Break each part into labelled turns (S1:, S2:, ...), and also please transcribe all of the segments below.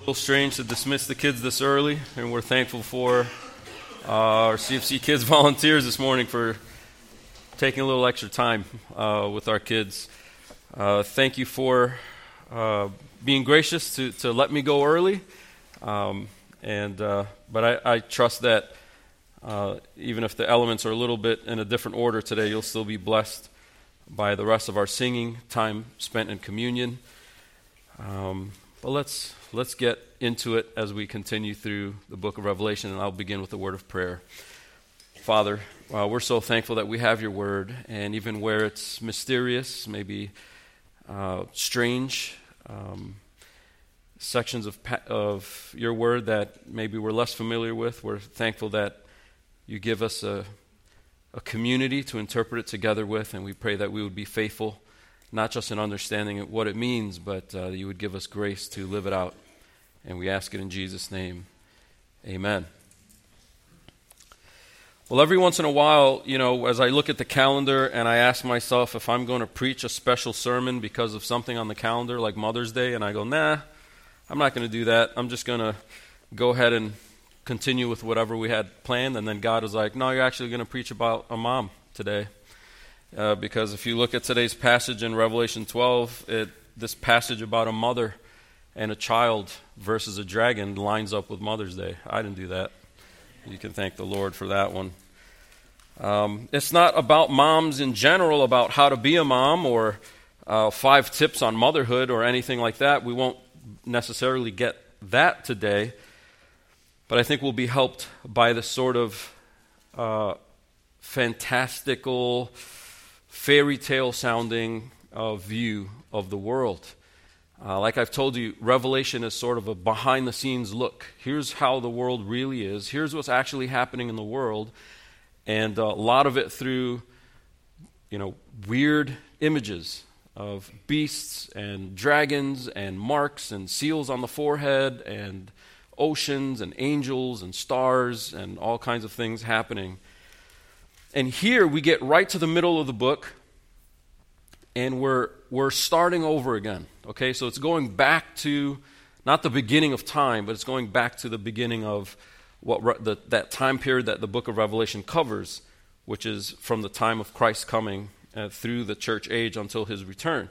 S1: A little strange to dismiss the kids this early, and we're thankful for uh, our CFC kids volunteers this morning for taking a little extra time uh, with our kids. Uh, thank you for uh, being gracious to, to let me go early, um, and uh, but I, I, trust that uh, even if the elements are a little bit in a different order today, you'll still be blessed by the rest of our singing time spent in communion. Um, but let's let's get into it as we continue through the book of Revelation, and I'll begin with a word of prayer. Father, uh, we're so thankful that we have your word, and even where it's mysterious, maybe uh, strange, um, sections of, of your word that maybe we're less familiar with, we're thankful that you give us a, a community to interpret it together with, and we pray that we would be faithful not just in understanding of what it means, but uh, you would give us grace to live it out. And we ask it in Jesus' name. Amen. Well, every once in a while, you know, as I look at the calendar and I ask myself if I'm going to preach a special sermon because of something on the calendar, like Mother's Day, and I go, nah, I'm not going to do that. I'm just going to go ahead and continue with whatever we had planned. And then God is like, no, you're actually going to preach about a mom today. Uh, because if you look at today's passage in Revelation 12, it, this passage about a mother and a child versus a dragon lines up with Mother's Day. I didn't do that. You can thank the Lord for that one. Um, it's not about moms in general, about how to be a mom or uh, five tips on motherhood or anything like that. We won't necessarily get that today, but I think we'll be helped by the sort of uh, fantastical fairy tale sounding uh, view of the world. Uh, like I've told you, Revelation is sort of a behind the scenes look. Here's how the world really is, here's what's actually happening in the world, and a lot of it through you know, weird images of beasts and dragons and marks and seals on the forehead and oceans and angels and stars and all kinds of things happening. And here we get right to the middle of the book and we're, we're starting over again. Okay, so it's going back to not the beginning of time, but it's going back to the beginning of what the, that time period that the book of Revelation covers, which is from the time of Christ coming uh, through the church age until his return.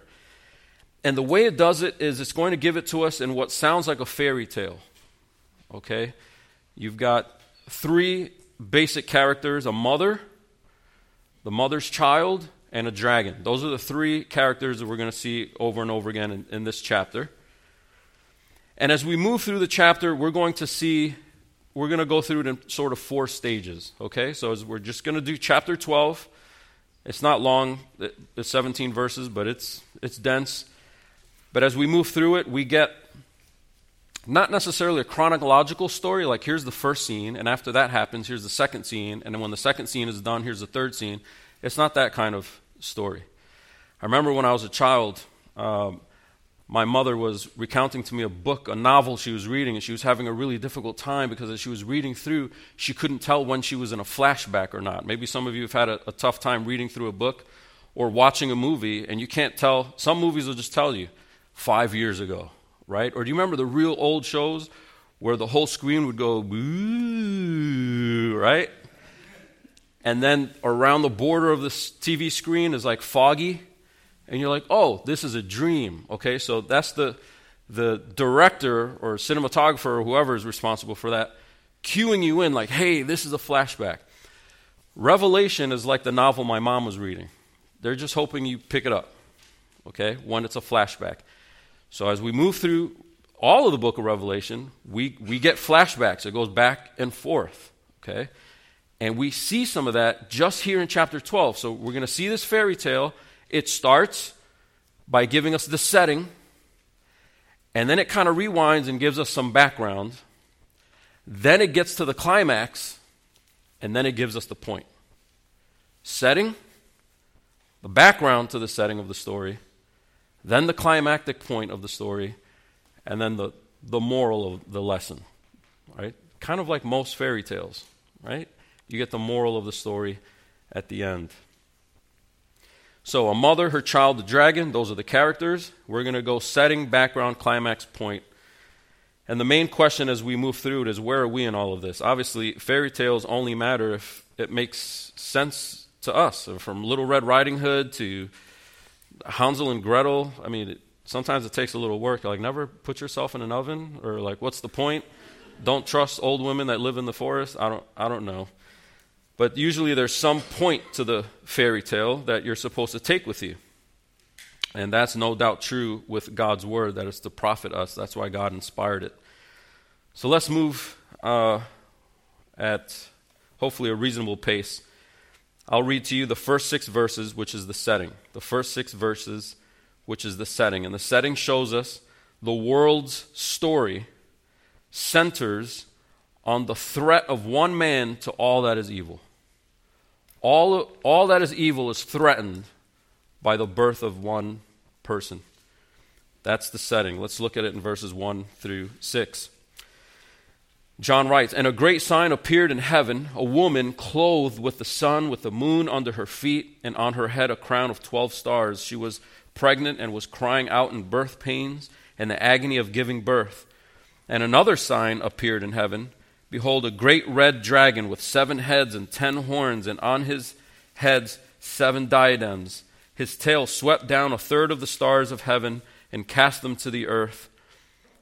S1: And the way it does it is it's going to give it to us in what sounds like a fairy tale. Okay? You've got three basic characters a mother, the mother's child, and a dragon. Those are the three characters that we're going to see over and over again in, in, this chapter. And as we move through the chapter, we're going to see, we're going to go through it in sort of four stages. Okay? So we're just going to do chapter 12. It's not long, it's 17 verses, but it's, it's dense. But as we move through it, we get not necessarily a chronological story, like here's the first scene, and after that happens, here's the second scene, and then when the second scene is done, here's the third scene. It's not that kind of story. I remember when I was a child, um, my mother was recounting to me a book, a novel she was reading, and she was having a really difficult time because as she was reading through, she couldn't tell when she was in a flashback or not. Maybe some of you have had a, a tough time reading through a book or watching a movie, and you can't tell. Some movies will just tell you five years ago, right? Or do you remember the real old shows where the whole screen would go, right? and then around the border of the TV screen is like foggy, and you're like, oh, this is a dream. Okay, so that's the the director or cinematographer or whoever is responsible for that cueing you in, like, hey, this is a flashback. Revelation is like the novel my mom was reading. They're just hoping you pick it up, okay, when it's a flashback. So as we move through all of the book of Revelation, we, we get flashbacks. It goes back and forth, okay? And we see some of that just here in chapter 12. So we're going to see this fairy tale. It starts by giving us the setting, and then it kind of rewinds and gives us some background. Then it gets to the climax, and then it gives us the point. Setting, the background to the setting of the story, then the climactic point of the story, and then the, the moral of the lesson. Right? Kind of like most fairy tales, right? You get the moral of the story at the end. So, a mother, her child, the dragon, those are the characters. We're going to go setting, background, climax, point. And the main question as we move through it is where are we in all of this? Obviously, fairy tales only matter if it makes sense to us. From Little Red Riding Hood to Hansel and Gretel. I mean, it, sometimes it takes a little work. Like, never put yourself in an oven, or like, what's the point? Don't trust old women that live in the forest. I don't. I don't know. But usually, there's some point to the fairy tale that you're supposed to take with you. And that's no doubt true with God's word, that it's to profit us. That's why God inspired it. So let's move uh, at hopefully a reasonable pace. I'll read to you the first six verses, which is the setting. The first six verses, which is the setting. And the setting shows us the world's story centers on the threat of one man to all that is evil. All, all that is evil is threatened by the birth of one person. That's the setting. Let's look at it in verses 1 through 6. John writes, And a great sign appeared in heaven a woman clothed with the sun, with the moon under her feet, and on her head a crown of twelve stars. She was pregnant and was crying out in birth pains and the agony of giving birth. And another sign appeared in heaven Behold, a great red dragon with seven heads and ten horns, and on his heads seven diadems. His tail swept down a third of the stars of heaven and cast them to the earth.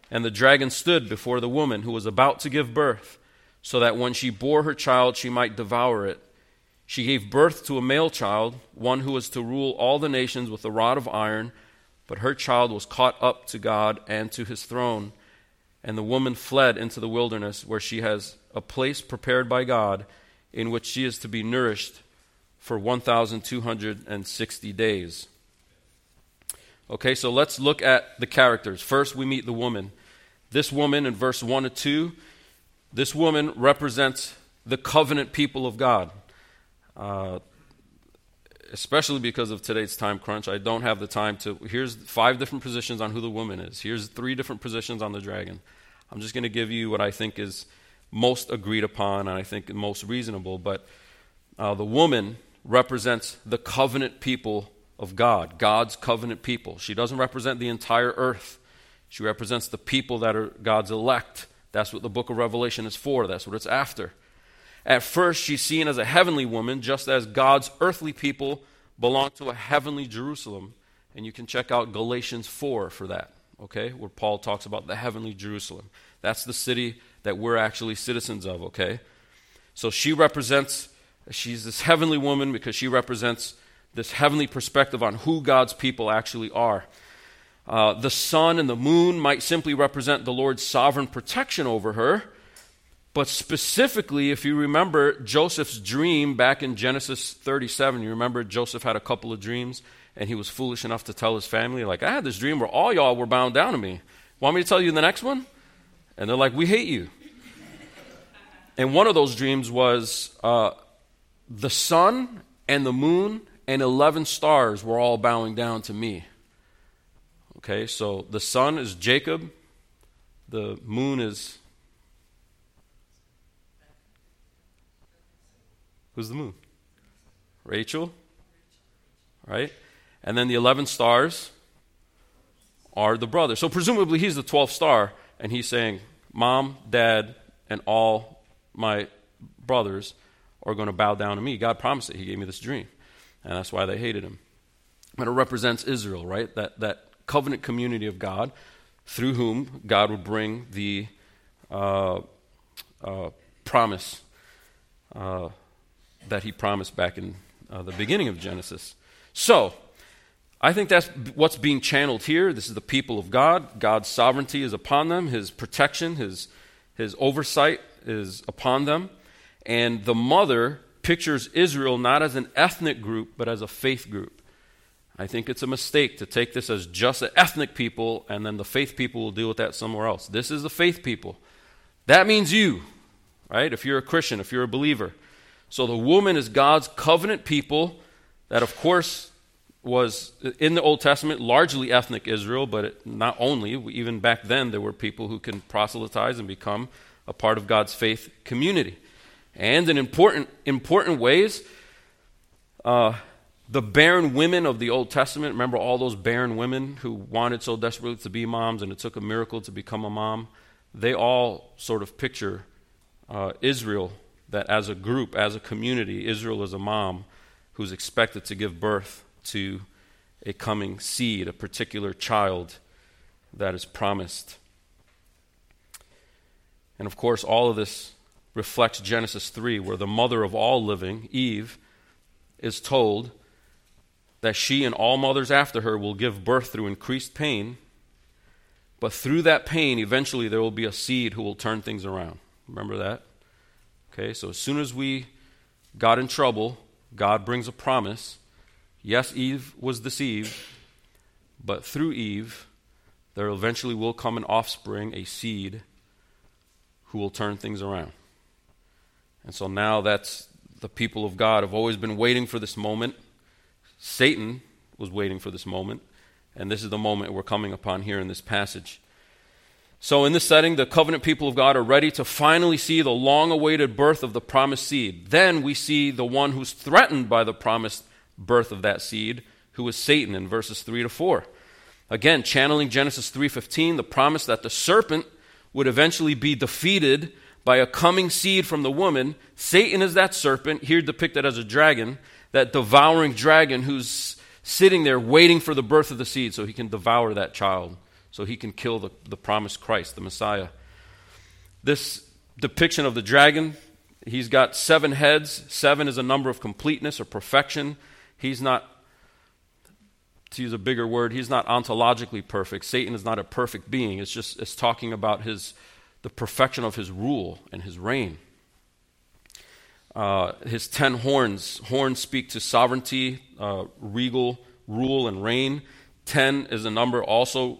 S1: And the dragon stood before the woman who was about to give birth, so that when she bore her child, she might devour it. She gave birth to a male child, one who was to rule all the nations with a rod of iron, but her child was caught up to God and to his throne. And the woman fled into the wilderness, where she has a place prepared by God, in which she is to be nourished for 1,260 days. Okay, so let's look at the characters. First, we meet the woman. This woman in verse 1 and 2, this woman represents the covenant people of God. Uh, especially because of today's time crunch, I don't have the time to. Here's five different positions on who the woman is. Here's three different positions on the dragon. I'm just going to give you what I think is most agreed upon and I think most reasonable. But uh, the woman represents the covenant people of God, God's covenant people. She doesn't represent the entire earth, she represents the people that are God's elect. That's what the book of Revelation is for, that's what it's after. At first, she's seen as a heavenly woman, just as God's earthly people belong to a heavenly Jerusalem. And you can check out Galatians 4 for that, okay, where Paul talks about the heavenly Jerusalem. That's the city that we're actually citizens of, okay? So she represents She's this heavenly woman because she represents this heavenly perspective on who God's people actually are. Uh, the sun and the moon might simply represent the Lord's sovereign protection over her. But specifically, if you remember Joseph's dream back in Genesis 37, you remember Joseph had a couple of dreams and he was foolish enough to tell his family, like, I had this dream where all y'all were bound down to me. Want me to tell you the next one? And they're like, We hate you. and one of those dreams was uh, the sun and the moon and 11 stars were all bowing down to me. Okay, so the sun is Jacob, the moon is. Who's the moon? Rachel, right? And then the 11 stars are the brothers. So presumably he's the 12th star, and he's saying, Mom, Dad, and all my brothers are going to bow down to me. God promised it. He gave me this dream. And that's why they hated him. But it represents Israel, right? That, that covenant community of God through whom God would bring the uh, uh, promise uh, that he promised back in uh, the beginning of Genesis. So, I think that's what's being channeled here. This is the people of God. God's sovereignty is upon them, his protection, his, his oversight is upon them. And the mother pictures Israel not as an ethnic group, but as a faith group. I think it's a mistake to take this as just an ethnic people and then the faith people will deal with that somewhere else. This is the faith people. That means you, right? If you're a Christian, if you're a believer. So the woman is God's covenant people that, of course, was in the Old Testament largely ethnic Israel, but not only. Even back then, there were people who can proselytize and become a part of God's faith community. And in important, important ways, uh, the barren women of the Old Testament, remember all those barren women who wanted so desperately to be moms and it took a miracle to become a mom? they all sort of picture uh, Israel that as a group, as a community, Israel is a mom who's expected to give birth to a coming seed, a particular child that is promised. And of course, all of this reflects Genesis 3, where the mother of all living, Eve, is told that she and all mothers after her will give birth through increased pain, but through that pain, eventually there will be a seed who will turn things around. Remember that? Okay, so as soon as we got in trouble, God brings a promise. Yes, Eve was deceived, but through Eve, there eventually will come an offspring, a seed, who will turn things around. And so now that's the people of God have always been waiting for this moment. Satan was waiting for this moment, and this is the moment we're coming upon here in this passage. So, in this setting, the covenant people of God are ready to finally see the long awaited birth of the promised seed. Then we see the one who's threatened by the promised birth of that seed, who is Satan in verses 3 to 4. Again, channeling Genesis 3:15, the promise that the serpent would eventually be defeated by a coming seed from the woman. Satan is that serpent, here depicted as a dragon, that devouring dragon who's sitting there waiting for the birth of the seed so he can devour that child so he can kill the, the promised Christ, the Messiah. This depiction of the dragon, he's got seven heads. Seven is a number of completeness or perfection. He's not, to use a bigger word, he's not ontologically perfect. Satan is not a perfect being. It's just it's talking about his the perfection of his rule and his reign. Uh, his ten horns. Horns speak to sovereignty, uh, regal rule, and reign. Ten is a number also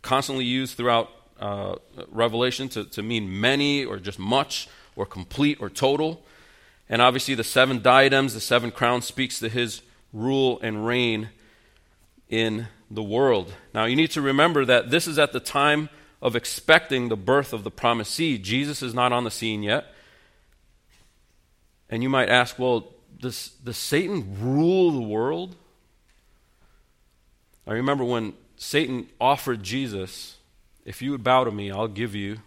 S1: constantly used throughout uh, Revelation to, to mean many or just much or complete or total. And obviously, the seven diadems, the seven crowns, speaks to his rule and reign in the world. Now, you need to remember that this is at the time of expecting the birth of the promised seed. Jesus is not on the scene yet. And you might ask, well, does, does Satan rule the world? I remember when Satan offered Jesus, If you would bow to me, I'll give you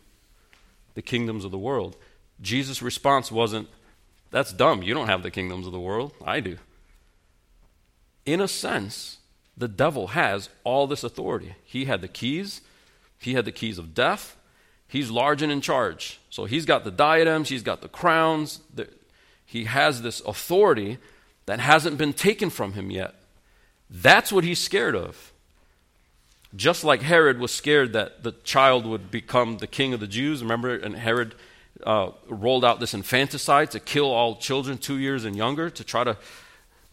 S1: the kingdoms of the world. Jesus' response wasn't, That's dumb. You don't have the kingdoms of the world. I do. In a sense, the devil has all this authority. He had the keys, he had the keys of death. He's large and in charge. So he's got the diadems, he's got the crowns. The, he has this authority that hasn't been taken from him yet. That's what he's scared of. Just like Herod was scared that the child would become the king of the Jews. Remember, and Herod uh, rolled out this infanticide to kill all children two years and younger to try to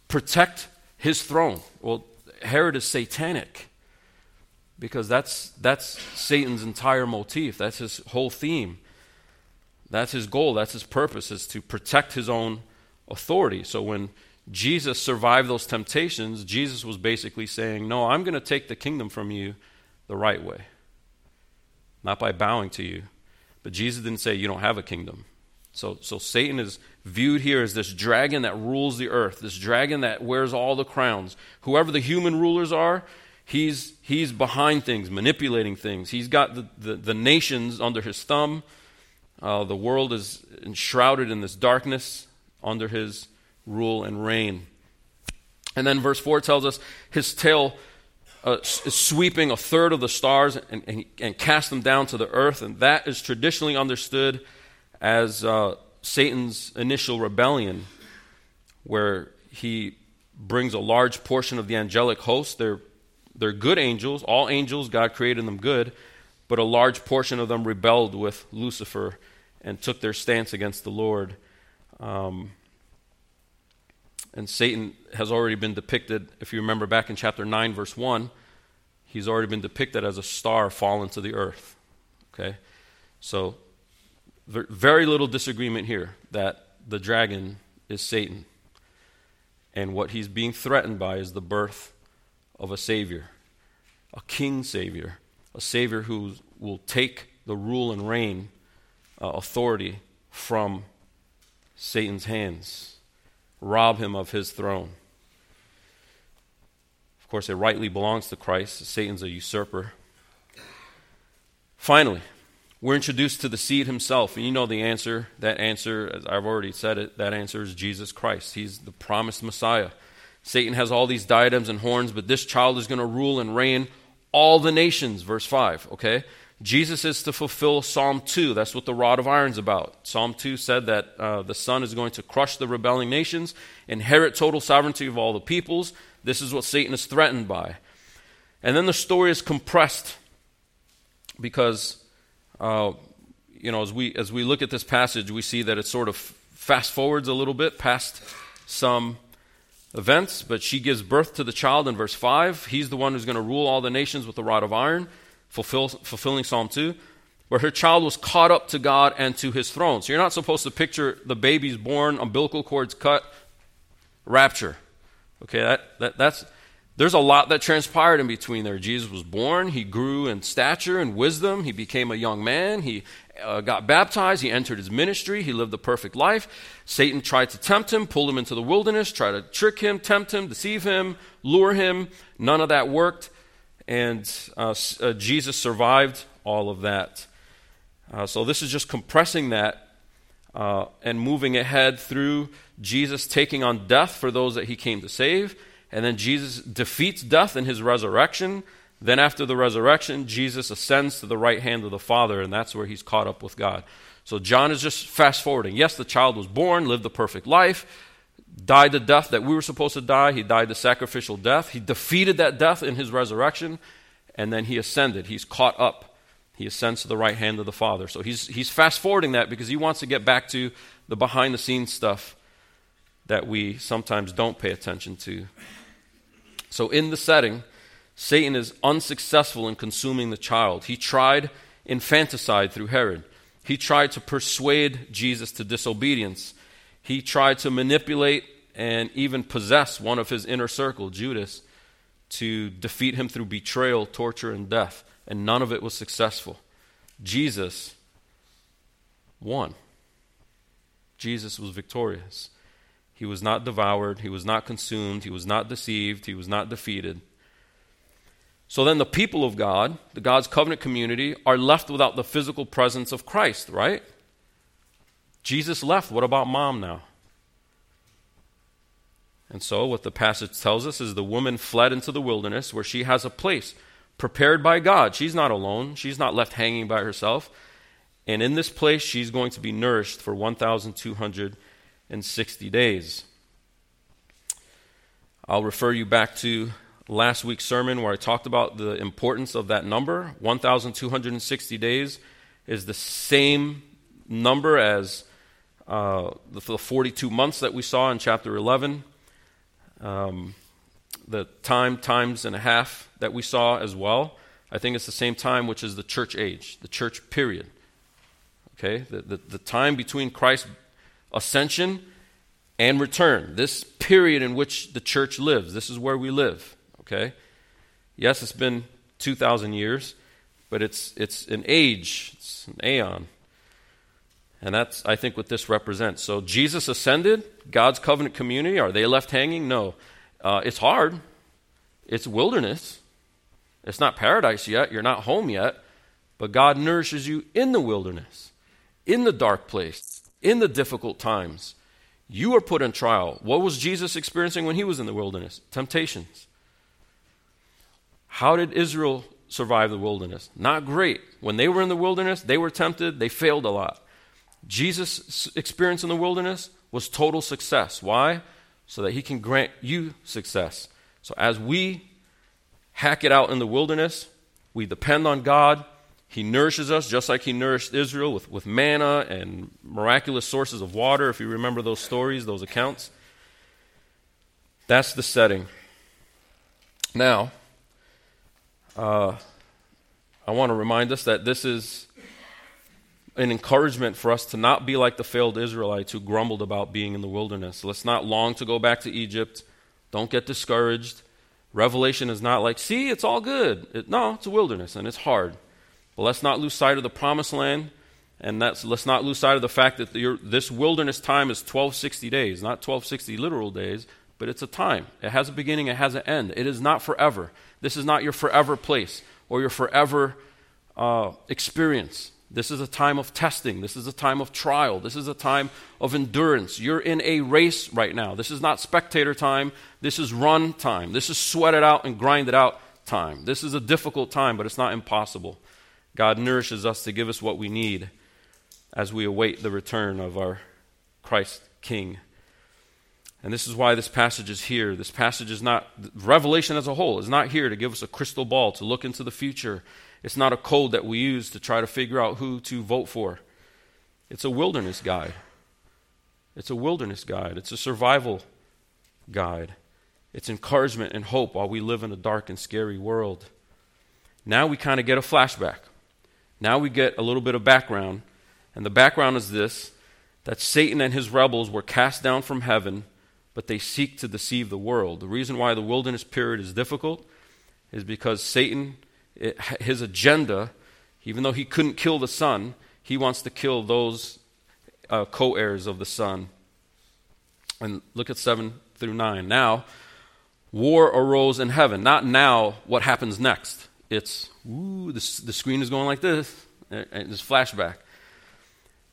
S1: protect his throne. Well, Herod is satanic because that's, that's Satan's entire motif. That's his whole theme. That's his goal. That's his purpose, is to protect his own authority. So when Jesus survived those temptations, Jesus was basically saying, No, I'm going to take the kingdom from you the right way, not by bowing to you. But Jesus didn't say, You don't have a kingdom. So, so Satan is viewed here as this dragon that rules the earth, this dragon that wears all the crowns. Whoever the human rulers are, he's, he's behind things, manipulating things. He's got the, the, the nations under his thumb. Uh, the world is enshrouded in this darkness under his rule and reign. And then verse 4 tells us his tail uh, is sweeping a third of the stars and, and, and, cast them down to the earth. And that is traditionally understood as uh, Satan's initial rebellion, where he brings a large portion of the angelic host. They're, they're good angels. All angels, God created them good. But a large portion of them rebelled with Lucifer and took their stance against the Lord. Um, and Satan has already been depicted, if you remember back in chapter 9, verse 1, he's already been depicted as a star fallen to the earth. Okay? So, very little disagreement here that the dragon is Satan. And what he's being threatened by is the birth of a Savior, a King Savior, a Savior who will take the rule and reign uh, authority from Satan's hands rob him of his throne. Of course, it rightly belongs to Christ. Satan's a usurper. Finally, we're introduced to the seed himself. And you know the answer. That answer, as I've already said it, that answer is Jesus Christ. He's the promised Messiah. Satan has all these diadems and horns, but this child is going to rule and reign all the nations, verse 5, okay? Jesus is to fulfill Psalm 2. That's what the rod of iron's about. Psalm 2 said that uh, the Son is going to crush the rebelling nations, inherit total sovereignty of all the peoples. This is what Satan is threatened by. And then the story is compressed because, uh, you know, as we, as we look at this passage, we see that it sort of fast forwards a little bit past some events, but she gives birth to the child in verse 5. He's the one who's going to rule all the nations with a rod of iron, fulfill, fulfilling Psalm 2, where her child was caught up to God and to his throne. So you're not supposed to picture the baby's born, umbilical cords cut, rapture. Okay, that, that, that's, there's a lot that transpired in between there. Jesus was born, he grew in stature and wisdom, he became a young man, he uh, got baptized, he entered his ministry, he lived a perfect life. Satan tried to tempt him, pulled him into the wilderness, tried to trick him, tempt him, deceive him, lure him. None of that worked, and uh, uh, Jesus survived all of that. Uh, so this is just compressing that uh, and moving ahead through Jesus taking on death for those that he came to save. And then Jesus defeats death in his resurrection then, after the resurrection, Jesus ascends to the right hand of the Father, and that's where he's caught up with God. So, John is just fast forwarding. Yes, the child was born, lived a perfect life, died the death that we were supposed to die. He died the sacrificial death. He defeated that death in his resurrection, and then he ascended. He's caught up. He ascends to the right hand of the Father. So, he's, he's fast forwarding that because he wants to get back to the behind the scenes stuff that we sometimes don't pay attention to. So, in the setting, Satan is unsuccessful in consuming the child. He tried infanticide through Herod. He tried to persuade Jesus to disobedience. He tried to manipulate and even possess one of his inner circle, Judas, to defeat him through betrayal, torture, and death. And none of it was successful. Jesus won. Jesus was victorious. He was not devoured. He was not consumed. He was not deceived. He was not defeated. So then the people of God, the God's covenant community, are left without the physical presence of Christ, right? Jesus left. What about mom now? And so, what the passage tells us is the woman fled into the wilderness where she has a place prepared by God. She's not alone, she's not left hanging by herself. And in this place, she's going to be nourished for 1,260 days. I'll refer you back to last week's sermon where I talked about the importance of that number. 1,260 days is the same number as uh, the 42 months that we saw in chapter 11. Um, the time, times and a half that we saw as well. I think it's the same time, which is the church age, the church period. Okay? The, the, the time between Christ's ascension and return. This period in which the church lives. This is where we live okay? Yes, it's been 2,000 years, but it's, it's an age, it's an aeon. And that's, I think, what this represents. So Jesus ascended, God's covenant community. Are they left hanging? No. Uh, it's hard. It's wilderness. It's not paradise yet. You're not home yet. But God nourishes you in the wilderness, in the dark place, in the difficult times. You are put in trial. What was Jesus experiencing when he was in the wilderness? Temptations. How did Israel survive the wilderness? Not great. When they were in the wilderness, they were tempted, they failed a lot. Jesus' experience in the wilderness was total success. Why? So that he can grant you success. So as we hack it out in the wilderness, we depend on God. He nourishes us just like he nourished Israel with, with manna and miraculous sources of water, if you remember those stories, those accounts. That's the setting. Now, uh, I want to remind us that this is an encouragement for us to not be like the failed Israelites who grumbled about being in the wilderness. Let's not long to go back to Egypt. Don't get discouraged. Revelation is not like, see, it's all good. It, no, it's a wilderness and it's hard. Let's not lose sight of the promised land. And let's not lose sight of the fact that the, this wilderness time is 1260 days, not 1260 literal days, but it's a time. It has a beginning, it has an end. It is not forever. This is not your forever place or your forever uh, experience. This is a time of testing. This is a time of trial. This is a time of endurance. You're in a race right now. This is not spectator time. This is run time. This is sweat it out and grind it out time. This is a difficult time, but it's not impossible. God nourishes us to give us what we need as we await the return of our Christ King. And this is why this passage is here. This passage is not, Revelation as a whole is not here to give us a crystal ball to look into the future. It's not a code that we use to try to figure out who to vote for. It's a wilderness guide. It's a wilderness guide. It's a survival guide. It's encouragement and hope while we live in a dark and scary world. Now we kind of get a flashback. Now we get a little bit of background. And the background is this that Satan and his rebels were cast down from heaven but they seek to deceive the world. The reason why the wilderness period is difficult is because Satan, it, his agenda, even though he couldn't kill the Son, he wants to kill those uh, co heirs of the Son. And look at 7 through 9. Now, war arose in heaven. Not now, what happens next. It's, ooh, the, the screen is going like this. Uh, and this flashback.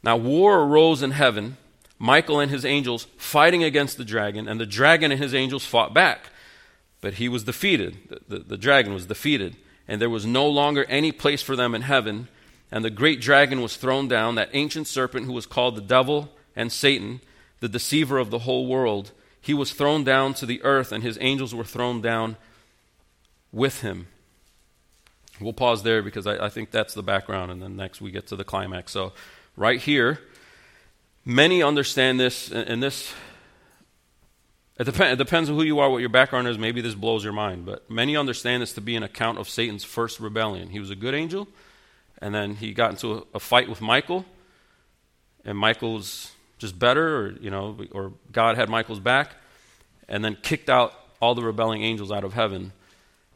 S1: Now, war arose in heaven Michael and his angels fighting against the dragon, and the dragon and his angels fought back. But he was defeated. The, the, the, dragon was defeated, and there was no longer any place for them in heaven. And the great dragon was thrown down, that ancient serpent who was called the devil and Satan, the deceiver of the whole world. He was thrown down to the earth, and his angels were thrown down with him. We'll pause there because I, I think that's the background, and then next we get to the climax. So, right here, Many understand this, and this, it, depend, it depends on who you are, what your background is. Maybe this blows your mind, but many understand this to be an account of Satan's first rebellion. He was a good angel, and then he got into a, a fight with Michael, and Michael's just better, or, you know, or God had Michael's back, and then kicked out all the rebelling angels out of heaven,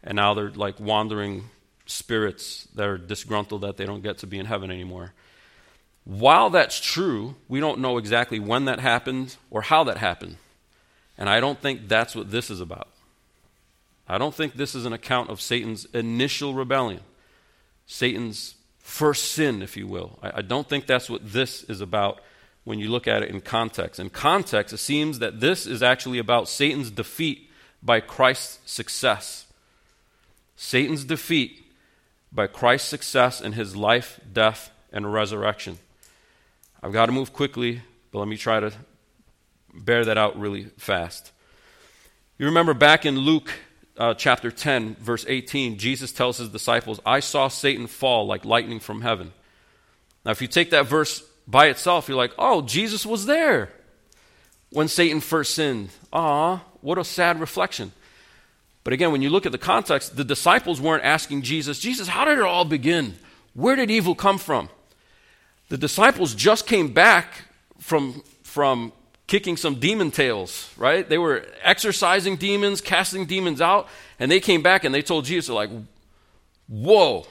S1: and now they're like wandering spirits that are disgruntled that they don't get to be in heaven anymore. While that's true, we don't know exactly when that happened or how that happened. And I don't think that's what this is about. I don't think this is an account of Satan's initial rebellion, Satan's first sin, if you will. I, I, don't think that's what this is about when you look at it in context. In context, it seems that this is actually about Satan's defeat by Christ's success. Satan's defeat by Christ's success in his life, death, and resurrection. I've got to move quickly, but let me try to bear that out really fast. You remember back in Luke uh, chapter 10, verse 18, Jesus tells his disciples, I saw Satan fall like lightning from heaven. Now, if you take that verse by itself, you're like, oh, Jesus was there when Satan first sinned. Ah, what a sad reflection. But again, when you look at the context, the disciples weren't asking Jesus, Jesus, how did it all begin? Where did evil come from? The disciples just came back from, from kicking some demon tails, right? They were exorcising demons, casting demons out, and they came back and they told Jesus, like, whoa,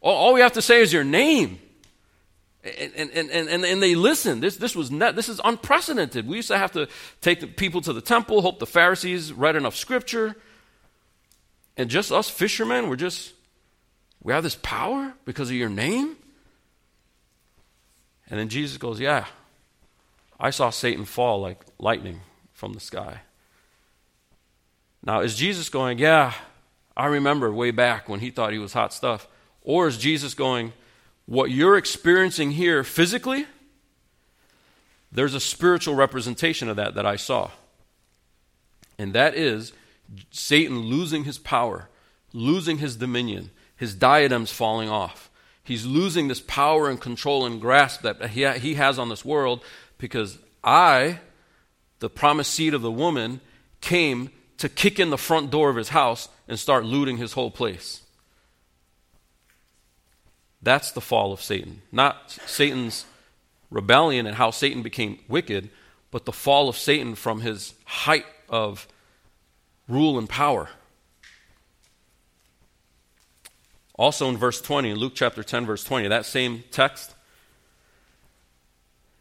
S1: all, we have to say is your name. And, and, and, and, they listened. This, this, was not, this is unprecedented. We used to have to take the people to the temple, hope the Pharisees read enough scripture. And just us fishermen, we're just, we have this power because of your name? And then Jesus goes, Yeah, I saw Satan fall like lightning from the sky. Now, is Jesus going, Yeah, I remember way back when he thought he was hot stuff? Or is Jesus going, What you're experiencing here physically, there's a spiritual representation of that that I saw. And that is Satan losing his power, losing his dominion, his diadems falling off. He's losing this power and control and grasp that he, has on this world because I, the promised seed of the woman, came to kick in the front door of his house and start looting his whole place. That's the fall of Satan. Not Satan's rebellion and how Satan became wicked, but the fall of Satan from his height of rule and power. Also in verse 20, in Luke chapter 10, verse 20, that same text,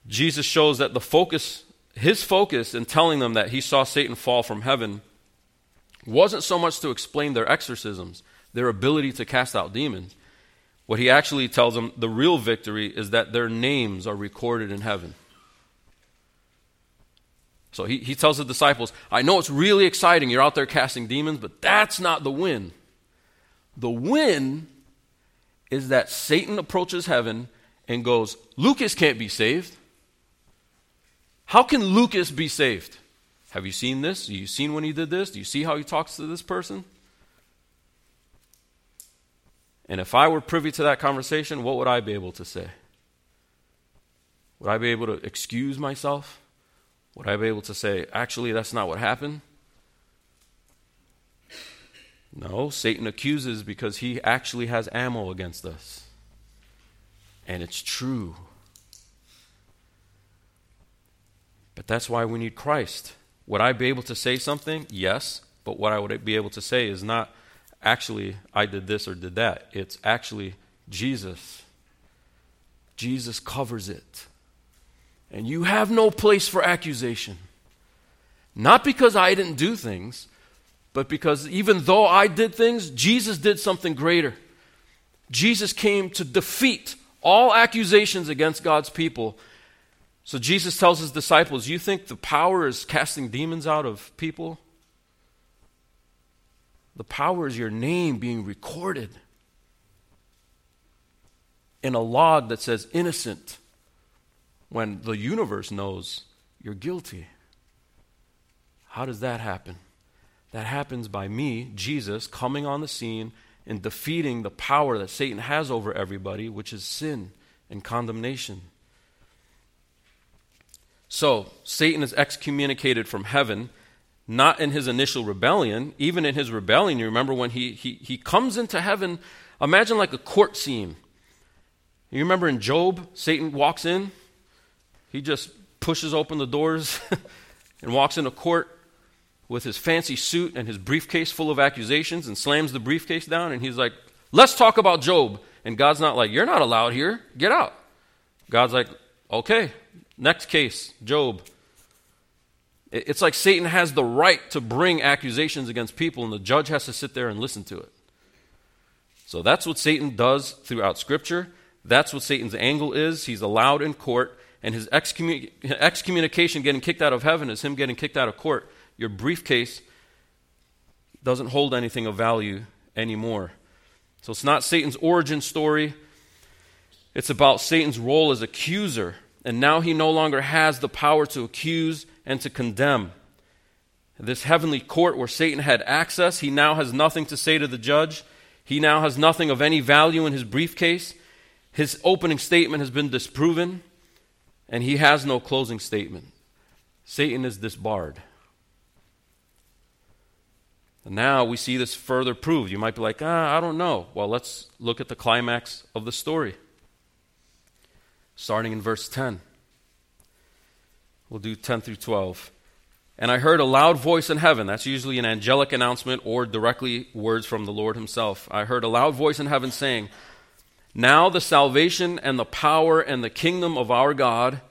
S1: Jesus shows that the focus, his focus in telling them that he saw Satan fall from heaven, wasn't so much to explain their exorcisms, their ability to cast out demons. What he actually tells them, the real victory is that their names are recorded in heaven. So he, he tells the disciples, I know it's really exciting. You're out there casting demons, but that's not the win. The win is that Satan approaches heaven and goes, Lucas can't be saved. How can Lucas be saved? Have you seen this? Have you seen when he did this? Do you see how he talks to this person? And if I were privy to that conversation, what would I be able to say? Would I be able to excuse myself? Would I be able to say, actually, that's not what happened? No, Satan accuses because he actually has ammo against us. And it's true. But that's why we need Christ. Would I be able to say something? Yes. But what I would be able to say is not actually, I did this or did that. It's actually Jesus. Jesus covers it. And you have no place for accusation. Not because I didn't do things, but because even though I did things, Jesus did something greater. Jesus came to defeat all accusations against God's people. So Jesus tells his disciples, You think the power is casting demons out of people? The power is your name being recorded in a log that says innocent when the universe knows you're guilty. How does that happen? That happens by me, Jesus, coming on the scene and defeating the power that Satan has over everybody, which is sin and condemnation. So, Satan is excommunicated from heaven not in his initial rebellion. Even in his rebellion, you remember when he, he, he comes into heaven, imagine like a court scene. You remember in Job, Satan walks in, he just pushes open the doors and walks into court with his fancy suit and his briefcase full of accusations and slams the briefcase down and he's like, Let's talk about Job. And God's not like, You're not allowed here. Get out. God's like, Okay, next case, Job. It's like Satan has the right to bring accusations against people, and the judge has to sit there and listen to it. So that's what Satan does throughout Scripture. That's what Satan's angle is. He's allowed in court, and his excommunication, getting kicked out of heaven, is him getting kicked out of court. Your briefcase doesn't hold anything of value anymore. So it's not Satan's origin story, it's about Satan's role as accuser. And now he no longer has the power to accuse and to condemn. This heavenly court where Satan had access, he now has nothing to say to the judge. He now has nothing of any value in his briefcase. His opening statement has been disproven, and he has no closing statement. Satan is disbarred. And now we see this further proved. You might be like, ah, I don't know. Well, let's look at the climax of the story. Starting in verse 10. We'll do 10 through 12. And I heard a loud voice in heaven. That's usually an angelic announcement or directly words from the Lord Himself. I heard a loud voice in heaven saying, Now the salvation and the power and the kingdom of our God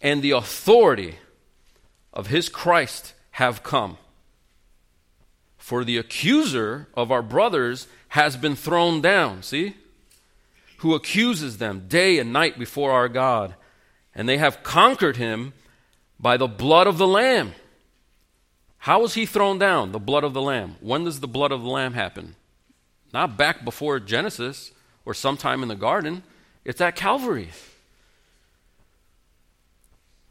S1: and the authority of His Christ have come. For the accuser of our brothers has been thrown down. See? Who accuses them day and night before our God. And they have conquered him by the blood of the Lamb. How was he thrown down? The blood of the Lamb. When does the blood of the Lamb happen? Not back before Genesis or sometime in the garden. It's at Calvary.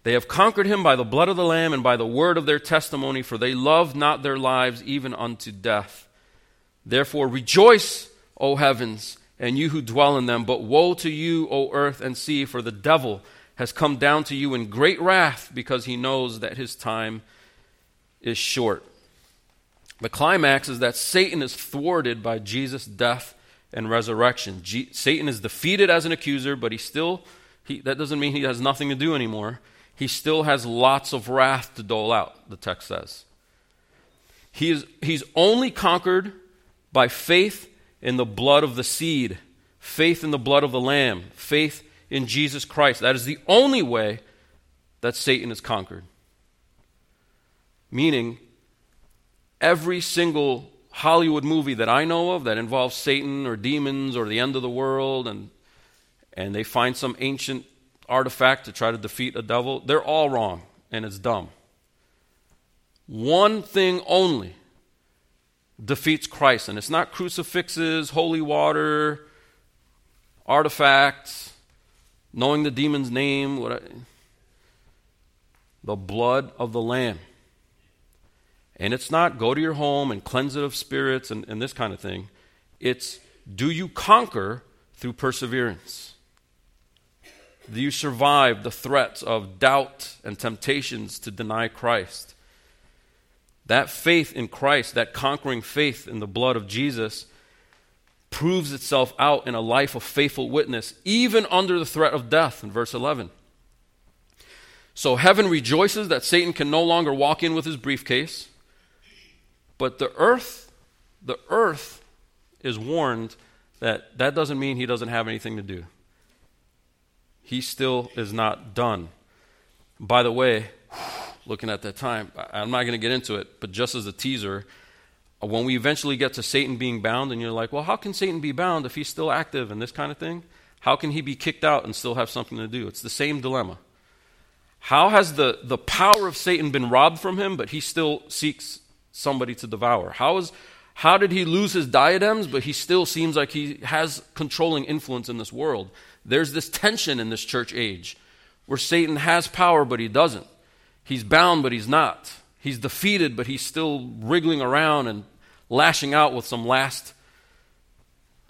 S1: They have conquered him by the blood of the Lamb and by the word of their testimony, for they loved not their lives even unto death. Therefore, rejoice, O heavens, and you who dwell in them. But woe to you, O earth and sea, for the devil has come down to you in great wrath because he knows that his time is short. The climax is that Satan is thwarted by Jesus' death and resurrection. Satan is defeated as an accuser, but he still, he, that doesn't mean he has nothing to do anymore. He still has lots of wrath to dole out, the text says. He is, he's only conquered by faith in the blood of the seed, faith in the blood of the Lamb, faith in Jesus Christ. That is the only way that Satan is conquered. Meaning, every single Hollywood movie that I know of that involves Satan or demons or the end of the world and and they find some ancient artifact to try to defeat a devil, they're all wrong and it's dumb. One thing only defeats Christ, and it's not crucifixes, holy water, artifacts, knowing the demon's name, what I, the blood of the Lamb. And it's not go to your home and cleanse it of spirits and, and this kind of thing. It's do you conquer through perseverance? Do you survive the threats of doubt and temptations to deny Christ? That faith in Christ, that conquering faith in the blood of Jesus, proves itself out in a life of faithful witness, even under the threat of death, in verse 11. So heaven rejoices that Satan can no longer walk in with his briefcase, but the earth, the earth is warned that that doesn't mean he doesn't have anything to do. He still is not done. By the way, looking at that time. I'm not going to get into it, but just as a teaser, uh, when we eventually get to Satan being bound, and you're like, well, how can Satan be bound if he's still active and this kind of thing? How can he be kicked out and still have something to do? It's the same dilemma. How has the, the power of Satan been robbed from him, but he still seeks somebody to devour? How, is, how did he lose his diadems, but he still seems like he has controlling influence in this world? There's this tension in this church age where Satan has power, but he doesn't. He's bound, but he's not. He's defeated, but he's still wriggling around and lashing out with some last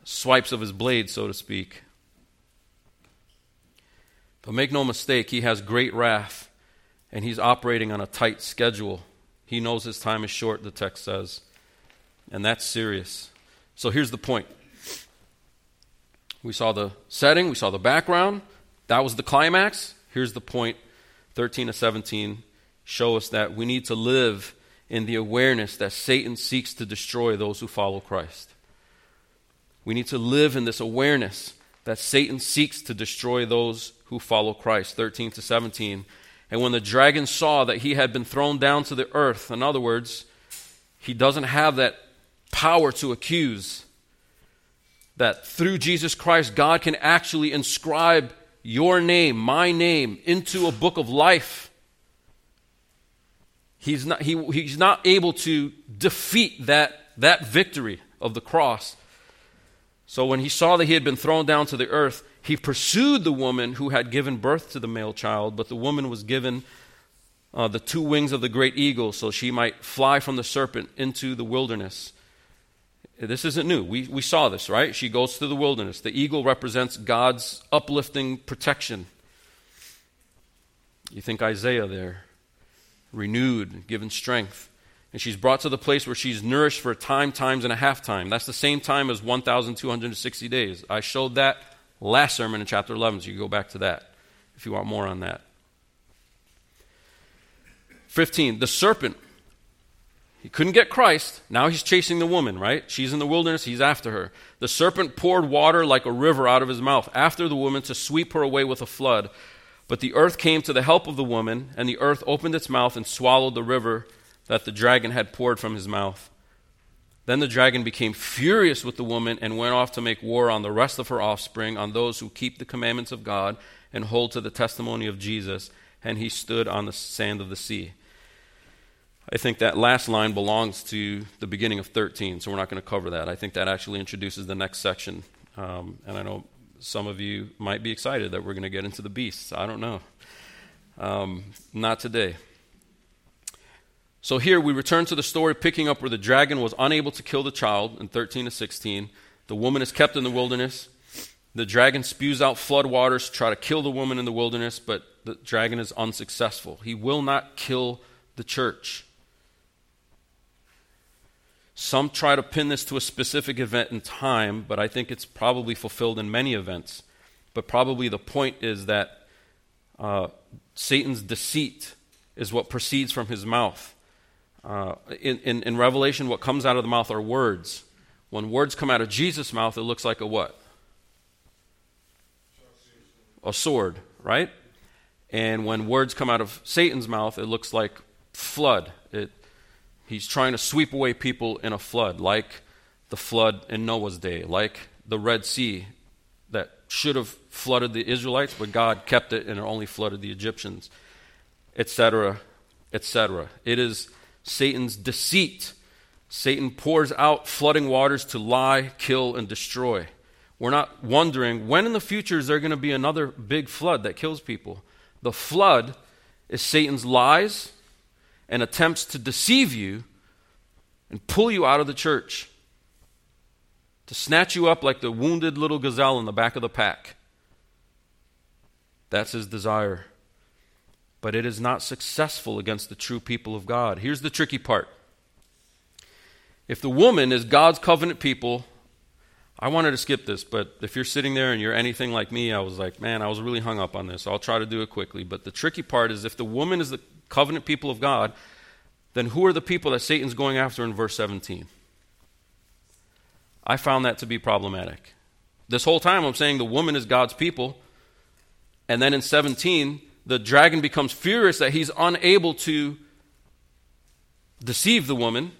S1: swipes of his blade, so to speak. But make no mistake, he has great wrath, and he's operating on a tight schedule. He knows his time is short, the text says. And that's serious. So here's the point. We saw the setting, we saw the background. That was the climax. Here's the point 13 to 17 show us that we need to live in the awareness that Satan seeks to destroy those who follow Christ. We need to live in this awareness that Satan seeks to destroy those who follow Christ. 13 to 17. And when the dragon saw that he had been thrown down to the earth, in other words, he doesn't have that power to accuse, that through Jesus Christ, God can actually inscribe your name, my name, into a book of life. He's not, he, he's not able to defeat that, that victory of the cross. So when he saw that he had been thrown down to the earth, he pursued the woman who had given birth to the male child, but the woman was given uh, the two wings of the great eagle so she might fly from the serpent into the wilderness. This isn't new. We, we saw this, right? She goes to the wilderness. The eagle represents God's uplifting protection. You think Isaiah there, renewed, given strength. And she's brought to the place where she's nourished for a time, times, and a half time. That's the same time as 1,260 days. I showed that last sermon in chapter 11, so you can go back to that if you want more on that. 15. The serpent he couldn't get Christ. Now he's chasing the woman, right? She's in the wilderness. He's after her. The serpent poured water like a river out of his mouth after the woman to sweep her away with a flood. But the earth came to the help of the woman, and the earth opened its mouth and swallowed the river that the dragon had poured from his mouth. Then the dragon became furious with the woman and went off to make war on the rest of her offspring, on those who keep the commandments of God and hold to the testimony of Jesus. And he stood on the sand of the sea. I think that last line belongs to the beginning of 13, so we're not going to cover that. I think that actually introduces the next section. Um, and I know some of you might be excited that we're going to get into the beasts. I don't know. Um, not today. So here we return to the story, picking up where the dragon was unable to kill the child in 13 to 16. The woman is kept in the wilderness. The dragon spews out flood waters to try to kill the woman in the wilderness, but the dragon is unsuccessful. He will not kill the church. Some try to pin this to a specific event in time, but I think it's probably fulfilled in many events. But probably the point is that uh, Satan's deceit is what proceeds from his mouth. Uh, in, in, in Revelation, what comes out of the mouth are words. When words come out of Jesus' mouth, it looks like a what? A sword, right? And when words come out of Satan's mouth, it looks like flood. It He's trying to sweep away people in a flood, like the flood in Noah's day, like the Red Sea that should have flooded the Israelites, but God kept it and it only flooded the Egyptians, etc., etc. It is Satan's deceit. Satan pours out flooding waters to lie, kill, and destroy. We're not wondering when in the future is there going to be another big flood that kills people. The flood is Satan's lies and attempts to deceive you and pull you out of the church, to snatch you up like the wounded little gazelle in the back of the pack. That's his desire. But it is not successful against the true people of God. Here's the tricky part. If the woman is God's covenant people, I wanted to skip this, but if you're sitting there and you're anything like me, I was like, man, I was really hung up on this. I'll try to do it quickly. But the tricky part is if the woman is the covenant people of God, then who are the people that Satan's going after in verse 17? I found that to be problematic. This whole time I'm saying the woman is God's people. And then in 17, the dragon becomes furious that he's unable to deceive the woman,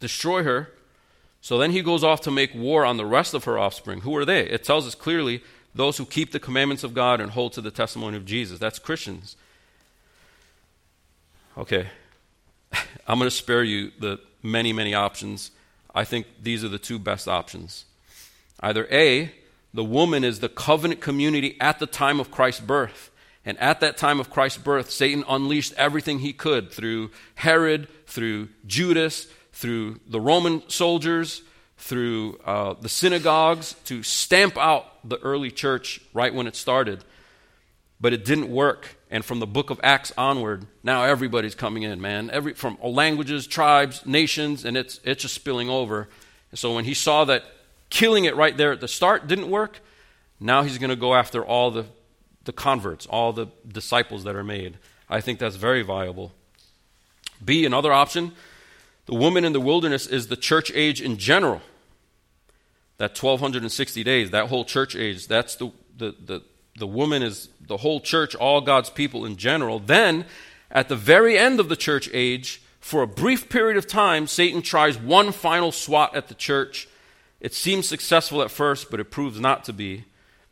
S1: destroy her. So then he goes off to make war on the rest of her offspring. Who are they? It tells us clearly those who keep the commandments of God and hold to the testimony of Jesus. That's Christians. Okay. I'm going to spare you the many, many options. I think these are the two best options. Either A, the woman is the covenant community at the time of Christ's birth. And at that time of Christ's birth, Satan unleashed everything he could through Herod, through Judas, through the Roman soldiers, through uh, the synagogues to stamp out the early church right when it started. But it didn't work. And from the book of Acts onward, now everybody's coming in, man. Every, from all languages, tribes, nations, and it's, it's just spilling over. And so when he saw that killing it right there at the start didn't work, now he's going to go after all the, the converts, all the disciples that are made. I think that's very viable. B, another option the woman in the wilderness is the church age in general. That 1260 days, that whole church age, that's the, the, the, the woman is the whole church, all God's people in general. Then, at the very end of the church age, for a brief period of time, Satan tries one final swat at the church. It seems successful at first, but it proves not to be.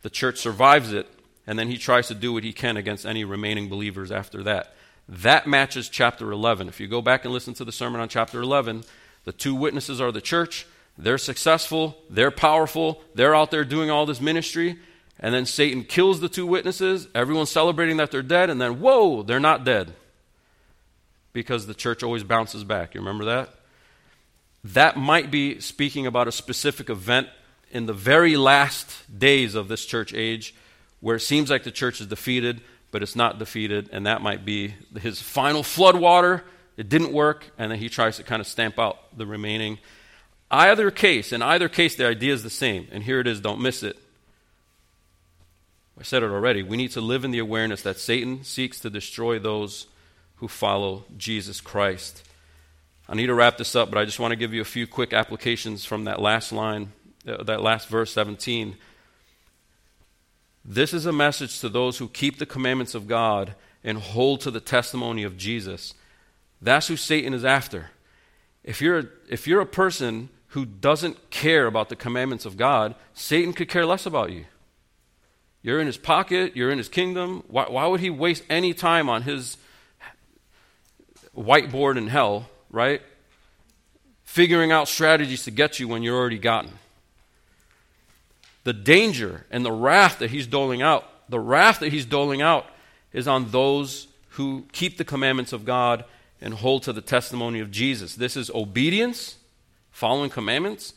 S1: The church survives it, and then he tries to do what he can against any remaining believers after that. That matches chapter 11. If you go back and listen to the sermon on chapter 11, the two witnesses are the church. They're successful, they're powerful, they're out there doing all this ministry. And then Satan kills the two witnesses. Everyone's celebrating that they're dead. And then, whoa, they're not dead. Because the church always bounces back. You remember that? That might be speaking about a specific event in the very last days of this church age where it seems like the church is defeated but it's not defeated, and that might be his final floodwater. It didn't work, and then he tries to kind of stamp out the remaining. Either case, in either case, the idea is the same, and here it is, don't miss it. I said it already. We need to live in the awareness that Satan seeks to destroy those who follow Jesus Christ. I need to wrap this up, but I just want to give you a few quick applications from that last line, uh, that last verse 17. This is a message to those who keep the commandments of God and hold to the testimony of Jesus. That's who Satan is after. If you're, if you're a person who doesn't care about the commandments of God, Satan could care less about you. You're in his pocket, you're in his kingdom. Why, why would he waste any time on his whiteboard in hell, right? Figuring out strategies to get you when you're already gotten the danger and the wrath that he's doling out, the wrath that he's doling out is on those who keep the commandments of God and hold to the testimony of Jesus. This is obedience, following commandments.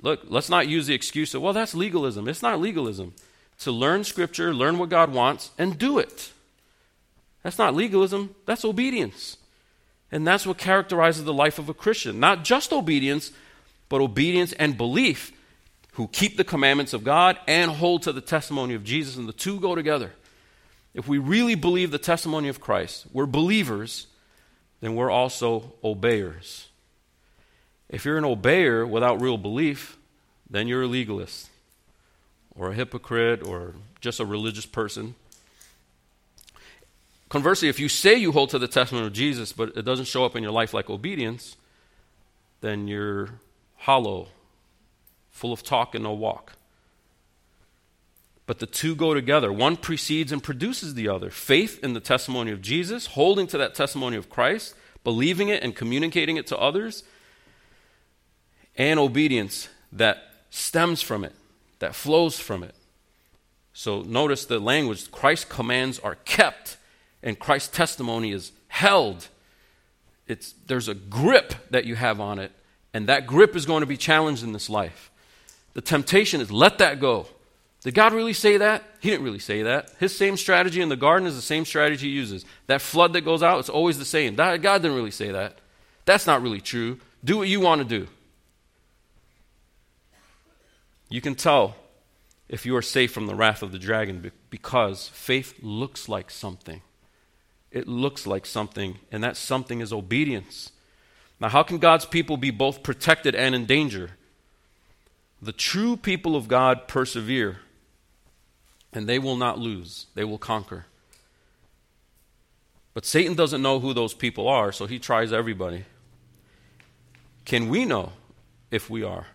S1: Look, let's not use the excuse of, well, that's legalism. It's not legalism. To learn Scripture, learn what God wants, and do it. That's not legalism, that's obedience. And that's what characterizes the life of a Christian. Not just obedience, but obedience and belief who keep the commandments of God and hold to the testimony of Jesus, and the two go together. If we really believe the testimony of Christ, we're believers, then we're also obeyers. If you're an obeyer without real belief, then you're a legalist or a hypocrite or just a religious person. Conversely, if you say you hold to the testimony of Jesus, but it doesn't show up in your life like obedience, then you're hollow, full of talk and no walk. But the two go together. One precedes and produces the other. Faith in the testimony of Jesus, holding to that testimony of Christ, believing it and communicating it to others, and obedience that stems from it, that flows from it. So notice the language Christ's commands are kept and Christ's testimony is held. It's, there's a grip that you have on it, and that grip is going to be challenged in this life. The temptation is let that go. Did God really say that? He didn't really say that. His same strategy in the garden is the same strategy he uses. That flood that goes out, it's always the same. God didn't really say that. That's not really true. Do what you want to do. You can tell if you are safe from the wrath of the dragon because faith looks like something. It looks like something, and that something is obedience. Now, how can God's people be both protected and in danger? The true people of God persevere, and they will not lose, they will conquer. But Satan doesn't know who those people are, so he tries everybody. Can we know if we are?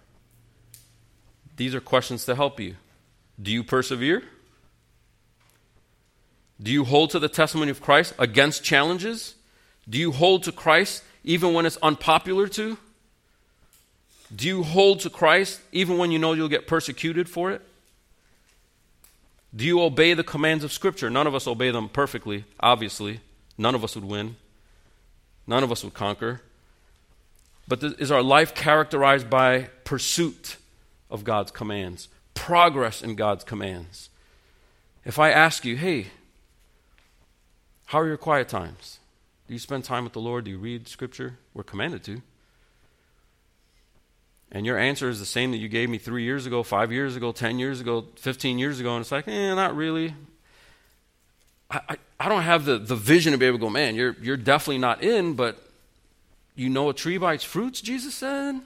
S1: These are questions to help you. Do you persevere? Do you hold to the testimony of Christ against challenges? Do you hold to Christ even when it's unpopular to? Do you hold to Christ even when you know you'll get persecuted for it? Do you obey the commands of Scripture? None of us obey them perfectly, obviously. None of us would win. None of us would conquer. But is our life characterized by pursuit of God's commands, progress in God's commands. If I ask you, hey, how are your quiet times? Do you spend time with the Lord? Do you read Scripture? We're commanded to. And your answer is the same that you gave me three years ago, five years ago, 10 years ago, 15 years ago. And it's like, eh, not really. I, I, I don't have the, the vision to be able to go, man, you're, you're definitely not in, but you know a tree by its fruits, Jesus said?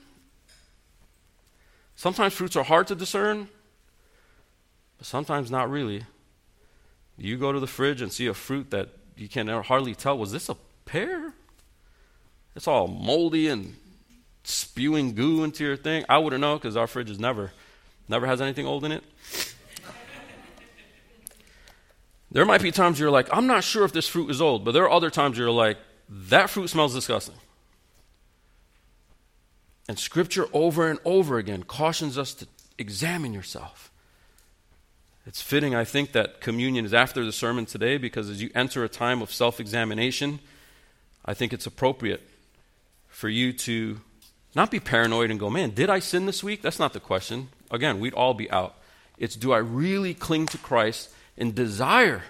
S1: Sometimes fruits are hard to discern, but sometimes not really. You go to the fridge and see a fruit that you can hardly tell was this a pear? It's all moldy and spewing goo into your thing. I wouldn't know because our fridge is never, never has anything old in it. there might be times you're like, I'm not sure if this fruit is old, but there are other times you're like, that fruit smells disgusting. And Scripture over and over again cautions us to examine yourself. It's fitting, I think, that communion is after the sermon today because as you enter a time of self examination, I think it's appropriate for you to not be paranoid and go, man, did I sin this week? That's not the question. Again, we'd all be out. It's do I really cling to Christ and desire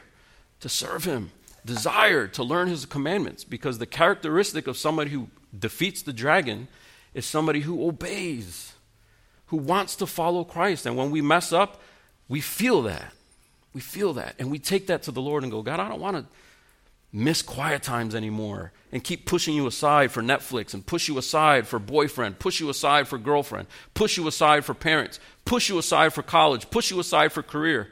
S1: to serve Him, desire to learn His commandments? Because the characteristic of somebody who defeats the dragon is somebody who obeys, who wants to follow Christ. And when we mess up, we feel that. We feel that. And we take that to the Lord and go, God, I don't want to miss quiet times anymore and keep pushing you aside for Netflix and push you aside for boyfriend, push you aside for girlfriend, push you aside for parents, push you aside for college, push you aside for career.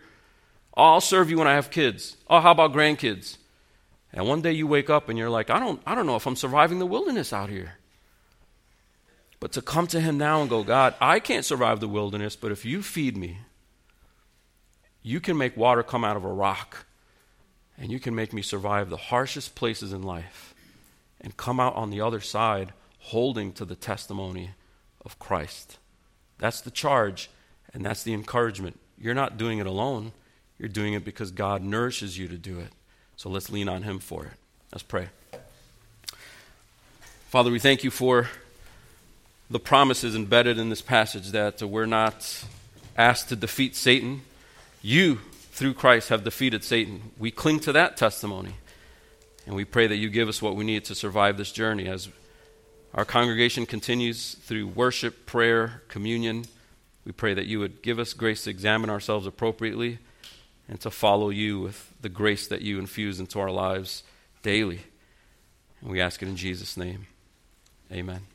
S1: Oh, I'll serve you when I have kids. Oh, how about grandkids? And one day you wake up and you're like, I don't, I don't know if I'm surviving the wilderness out here. But to come to Him now and go, God, I can't survive the wilderness, but if you feed me, you can make water come out of a rock, and you can make me survive the harshest places in life and come out on the other side holding to the testimony of Christ. That's the charge, and that's the encouragement. You're not doing it alone, you're doing it because God nourishes you to do it. So let's lean on Him for it. Let's pray. Father, we thank you for the promises embedded in this passage that we're not asked to defeat Satan. You, through Christ, have defeated Satan. We cling to that testimony. And we pray that you give us what we need to survive this journey as our congregation continues through worship, prayer, communion. We pray that you would give us grace to examine ourselves appropriately and to follow you with the grace that you infuse into our lives daily. And we ask it in Jesus' name. Amen.